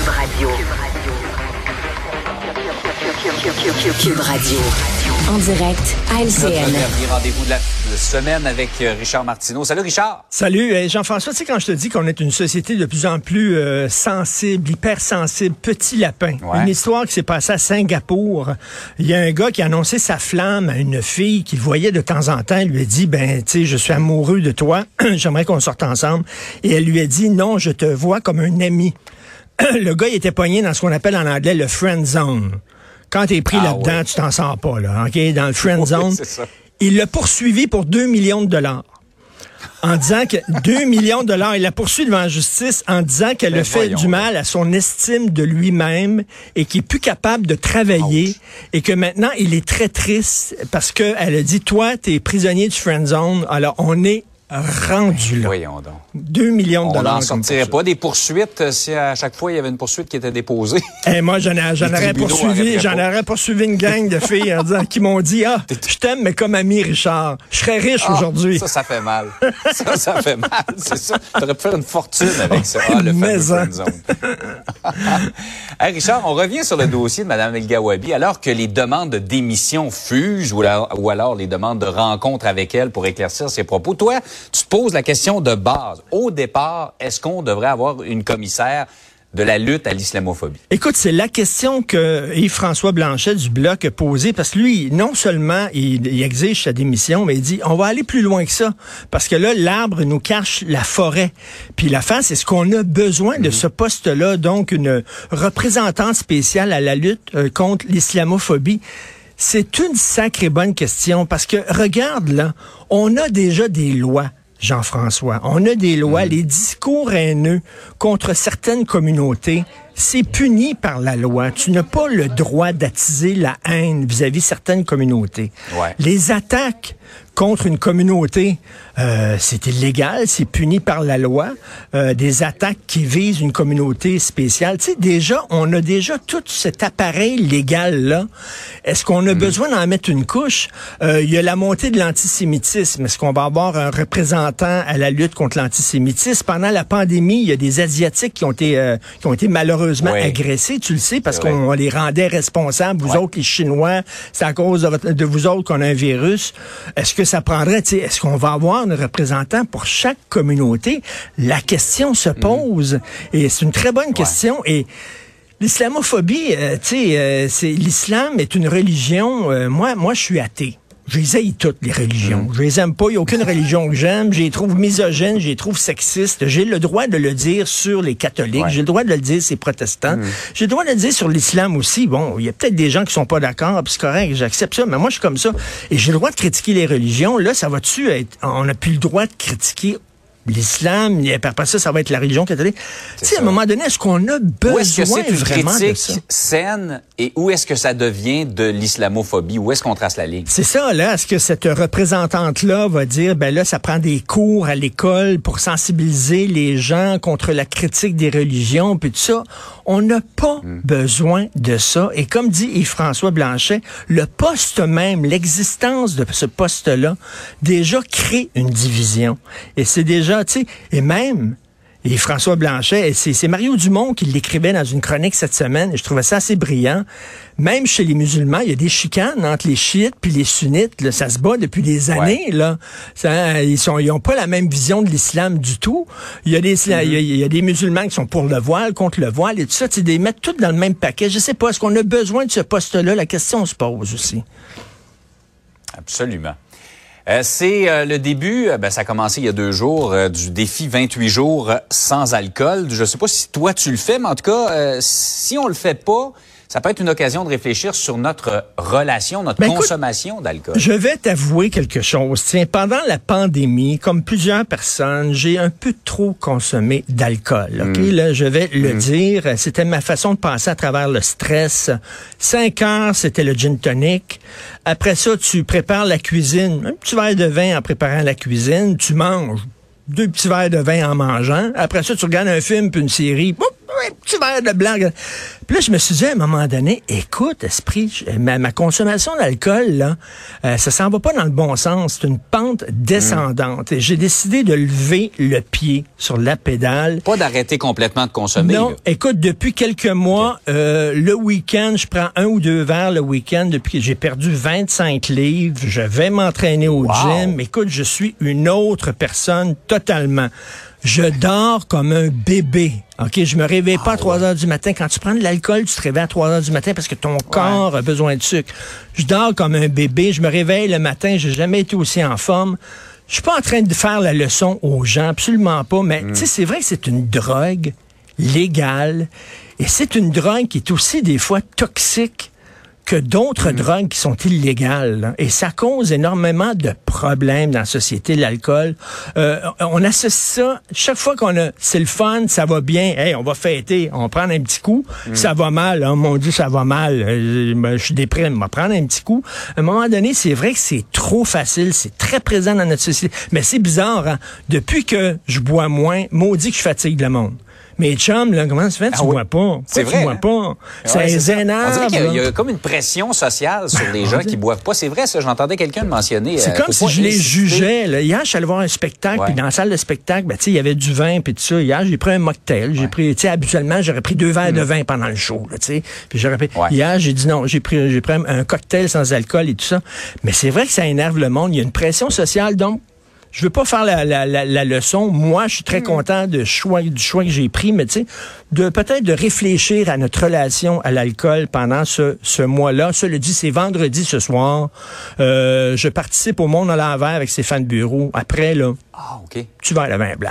Cube Radio. Cube Radio. En direct à Notre LCN. dernier rendez-vous de la semaine avec euh, Richard Martineau. Salut Richard. Salut, euh, Jean-François, tu sais, quand je te dis qu'on est une société de plus en plus euh, sensible, hypersensible, petit lapin, Ouais. une histoire qui s'est passée à Singapour, il y a un gars qui a annoncé sa flamme à une fille qu'il voyait de temps en temps, il lui a dit, ben, tu sais, je suis amoureux de toi, j'aimerais qu'on sorte ensemble, et elle lui a dit, non, je te vois comme un ami. le gars, il était pogné dans ce qu'on appelle en anglais le friend zone. Quand t'es pris Ah là-dedans, ouais. tu t'en sors pas, là, OK? Dans le friend zone. Il l'a poursuivi pour 2 millions de dollars. En disant que 2 millions de dollars, il l'a poursuivi devant la justice en disant qu'elle Ben a fait du mal à son estime de lui-même et qu'il est plus capable de travailler et que maintenant il est très triste parce qu'elle a dit, toi, t'es prisonnier du friend zone. Alors, on est rendu là. Voyons donc. 2 millions de On dollars. n'en comme sortirait pas des poursuites euh, si à chaque fois il y avait une poursuite qui était déposée. Eh, moi, j'en aurais poursuivi, j'en aurais poursuivi une gang de filles en disant, qui m'ont dit, ah, je t'aime, mais comme ami, Richard. Je serais riche Ah, aujourd'hui. Ça, ça fait mal. Ça, ça fait mal. C'est ça. T'aurais pu faire une fortune avec ça. Ah, le fameux Mais, friend zone. Hey, Richard, on revient sur le dossier de Mme El Gawabi. Alors que les demandes de démission fusent ou, la- ou alors les demandes de rencontre avec elle pour éclaircir ses propos, toi, tu te poses la question de base. Au départ, est-ce qu'on devrait avoir une commissaire de la lutte à l'islamophobie? Écoute, c'est la question que Yves-François Blanchet du Bloc a posée, parce que lui, non seulement il, il exige sa démission, mais il dit, on va aller plus loin que ça, parce que là, l'arbre nous cache la forêt. Puis la fin, c'est ce qu'on a besoin de ce poste-là, donc une représentante spéciale à la lutte euh, contre l'islamophobie. C'est une sacrée bonne question, parce que regarde là, on a déjà des lois. Jean-François. On a des lois, les discours haineux contre certaines communautés, c'est puni par la loi. Tu n'as pas le droit d'attiser la haine vis-à-vis certaines communautés. Ouais. Les attaques contre une communauté, euh, c'est illégal, c'est puni par la loi. Euh, des attaques qui visent une communauté spéciale, tu sais, déjà, on a déjà tout cet appareil légal-là. Est-ce qu'on a besoin d'en mettre une couche? Euh, Il y a la montée de l'antisémitisme. Est-ce qu'on va avoir un représentant à la lutte contre l'antisémitisme? Pendant la pandémie, il y a des Asiatiques qui ont été, euh, qui ont été malheureusement Oui. agressés, tu le sais, parce qu'on les rendait responsables. Vous autres, les Chinois, c'est à cause de, votre- de vous autres qu'on a un virus. Est-ce que ça prendrait, est-ce qu'on va avoir un représentant pour chaque communauté? La question se pose. Et c'est une très bonne question. Et l'islamophobie, euh, tu sais, euh, l'islam est une religion, euh, moi, moi, je suis athée. Je les haïs toutes, les religions. Je les aime pas. Il n'y a aucune religion que j'aime. Je les trouve misogynes, je les trouve sexistes. J'ai le droit de le dire sur les catholiques. Ouais. J'ai le droit de le dire sur les protestants. J'ai le droit de le dire sur l'islam aussi. Bon, il y a peut-être des gens qui sont pas d'accord, puis c'est correct, j'accepte ça, mais moi, je suis comme ça. Et j'ai le droit de critiquer les religions. Là, ça va-tu être... On n'a plus le droit de critiquer l'islam, après ça, ça va être la religion catholique. Tu sais, à un moment donné, est-ce qu'on a Où est-ce que besoin c'est une vraiment de ça? saine et où est-ce que ça devient de l'islamophobie? Où est-ce qu'on trace la ligne? C'est ça, là. Est-ce que cette représentante-là va dire, ben là, ça prend des cours à l'école pour sensibiliser les gens contre la critique des religions, puis tout ça? On n'a pas besoin de ça. Et comme dit Yves-François Blanchet, le poste même, l'existence de ce poste-là, déjà crée une division. Et c'est déjà, tu sais, et même, et François Blanchet, et c'est Mario Dumont qui l'écrivait dans une chronique cette semaine, et je trouvais ça assez brillant. Même chez les musulmans, il y a des chicanes entre les chiites puis les sunnites. là. ça se bat depuis des années. Là. Ça, ils ils ont pas la même vision de l'islam du tout. Il y, a des, il, y a, il y a des musulmans qui sont pour le voile, contre le voile et tout ça. Des mettre tout dans le même paquet. Je sais pas, est-ce qu'on a besoin de ce poste-là? La question se pose aussi. Absolument. Euh, c'est euh, le début, euh, ben, ça a commencé il y a deux jours, du défi 28 jours sans alcool. Je ne sais pas si toi tu le fais, mais en tout cas, si on le fait pas, ça peut être une occasion de réfléchir sur notre relation, notre Ben, consommation d'alcool. Je vais t'avouer quelque chose. Tiens, pendant la pandémie, comme plusieurs personnes, j'ai un peu trop consommé d'alcool. Ok, là, je vais le dire. C'était ma façon de passer à travers le stress. Cinq heures, c'était le gin tonic. Après ça, tu prépares la cuisine. Un petit verre de vin en préparant la cuisine. Tu manges deux petits verres de vin en mangeant. Après ça, tu regardes un film puis une série. Un petit verre de blanc. Puis là, je me suis dit à un moment donné, écoute, esprit, ma, ma consommation d'alcool, là, euh, ça s'en va pas dans le bon sens. C'est une pente descendante. Et j'ai décidé de lever le pied sur la pédale. Pas d'arrêter complètement de consommer. Non, là. écoute, depuis quelques mois, euh, le week-end, je prends un ou deux verres le week-end depuis que j'ai perdu 25 livres. Je vais m'entraîner au Wow. gym. Écoute, je suis une autre personne totalement. Je dors comme un bébé. OK, je me réveille pas à 3 heures du matin. Quand tu prends de l'alcool, tu te réveilles à 3 heures du matin parce que ton corps a besoin de sucre. Je dors comme un bébé. Je me réveille le matin. J'ai jamais été aussi en forme. Je suis pas en train de faire la leçon aux gens, absolument pas. Mais tu sais, c'est vrai que c'est une drogue légale et c'est une drogue qui est aussi des fois toxique que d'autres drogues qui sont illégales. là. Et ça cause énormément de problèmes dans la société, l'alcool. Euh, on associe ça, chaque fois qu'on a, c'est le fun, ça va bien, hey, on va fêter, on va prendre un petit coup, ça va mal, oh mon Dieu, ça va mal, euh, je, je suis déprimé, on va prendre un petit coup. À un moment donné, c'est vrai que c'est trop facile, c'est très présent dans notre société. Mais c'est bizarre, hein? depuis que je bois moins, maudit que je fatigue le monde. Mes chums, là, comment ça fait? Tu Ah oui. bois pas. C'est tu vrai, bois hein? pas? Ça Ouais, les c'est ça. énerve. On dirait qu'il y a- il y, là. a comme une pression sociale sur les gens qui boivent pas. C'est vrai, ça. J'entendais quelqu'un le mentionner. C'est euh, comme si je les jugeais. Là. Hier, je suis allé voir un spectacle, puis dans la salle de spectacle, ben, tu il y avait du vin, puis tout ça. Hier, j'ai pris un mocktail. J'ai pris, tu sais, habituellement, j'aurais pris deux verres de vin pendant le show, là, tu sais. Puis j'aurais pris. Mm. Ouais. Hier, j'ai dit non, j'ai pris, j'ai pris un cocktail sans alcool et tout ça. Mais c'est vrai que ça énerve le monde. Il y a une pression sociale, donc. Je veux pas faire la, la, la, la leçon. Moi, je suis Mm. très content de choix, du choix que j'ai pris, mais tu sais, de peut-être de réfléchir à notre relation à l'alcool pendant ce, ce mois-là. Cela dit, c'est vendredi ce soir. Euh, je participe au Monde à l'envers avec Stéphane Bureau. Après, là, Ah, OK. tu vas à la vin blanc.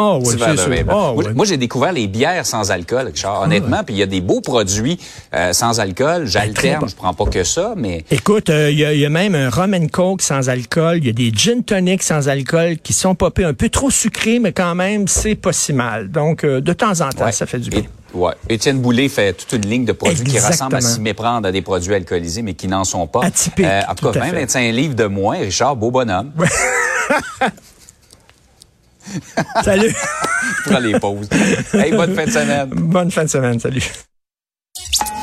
Oh, oui, c'est blanc. Oh, moi, j'ai découvert les bières sans alcool, Richard, honnêtement. Puis il y a des beaux produits euh, sans alcool. Ben, J'alterne, bon. je prends pas que ça, mais Écoute, euh, il y, a- il y a même un rum and coke sans alcool. Il y a des gin tonic sans alcool qui sont popés un peu trop sucrés, mais quand même, c'est pas si mal. Donc, euh, de temps en temps, ouais. ça fait du bien. Et- ouais. Étienne Boulay fait toute une ligne de produits qui ressemblent à s'y méprendre à des produits alcoolisés, mais qui n'en sont pas. Atypiques, en tout cas, à fait. 20-25 livres de moins. Richard, beau bonhomme. Salut! Prends les pauses. hey, bonne fin de semaine. Bonne fin de semaine. Salut.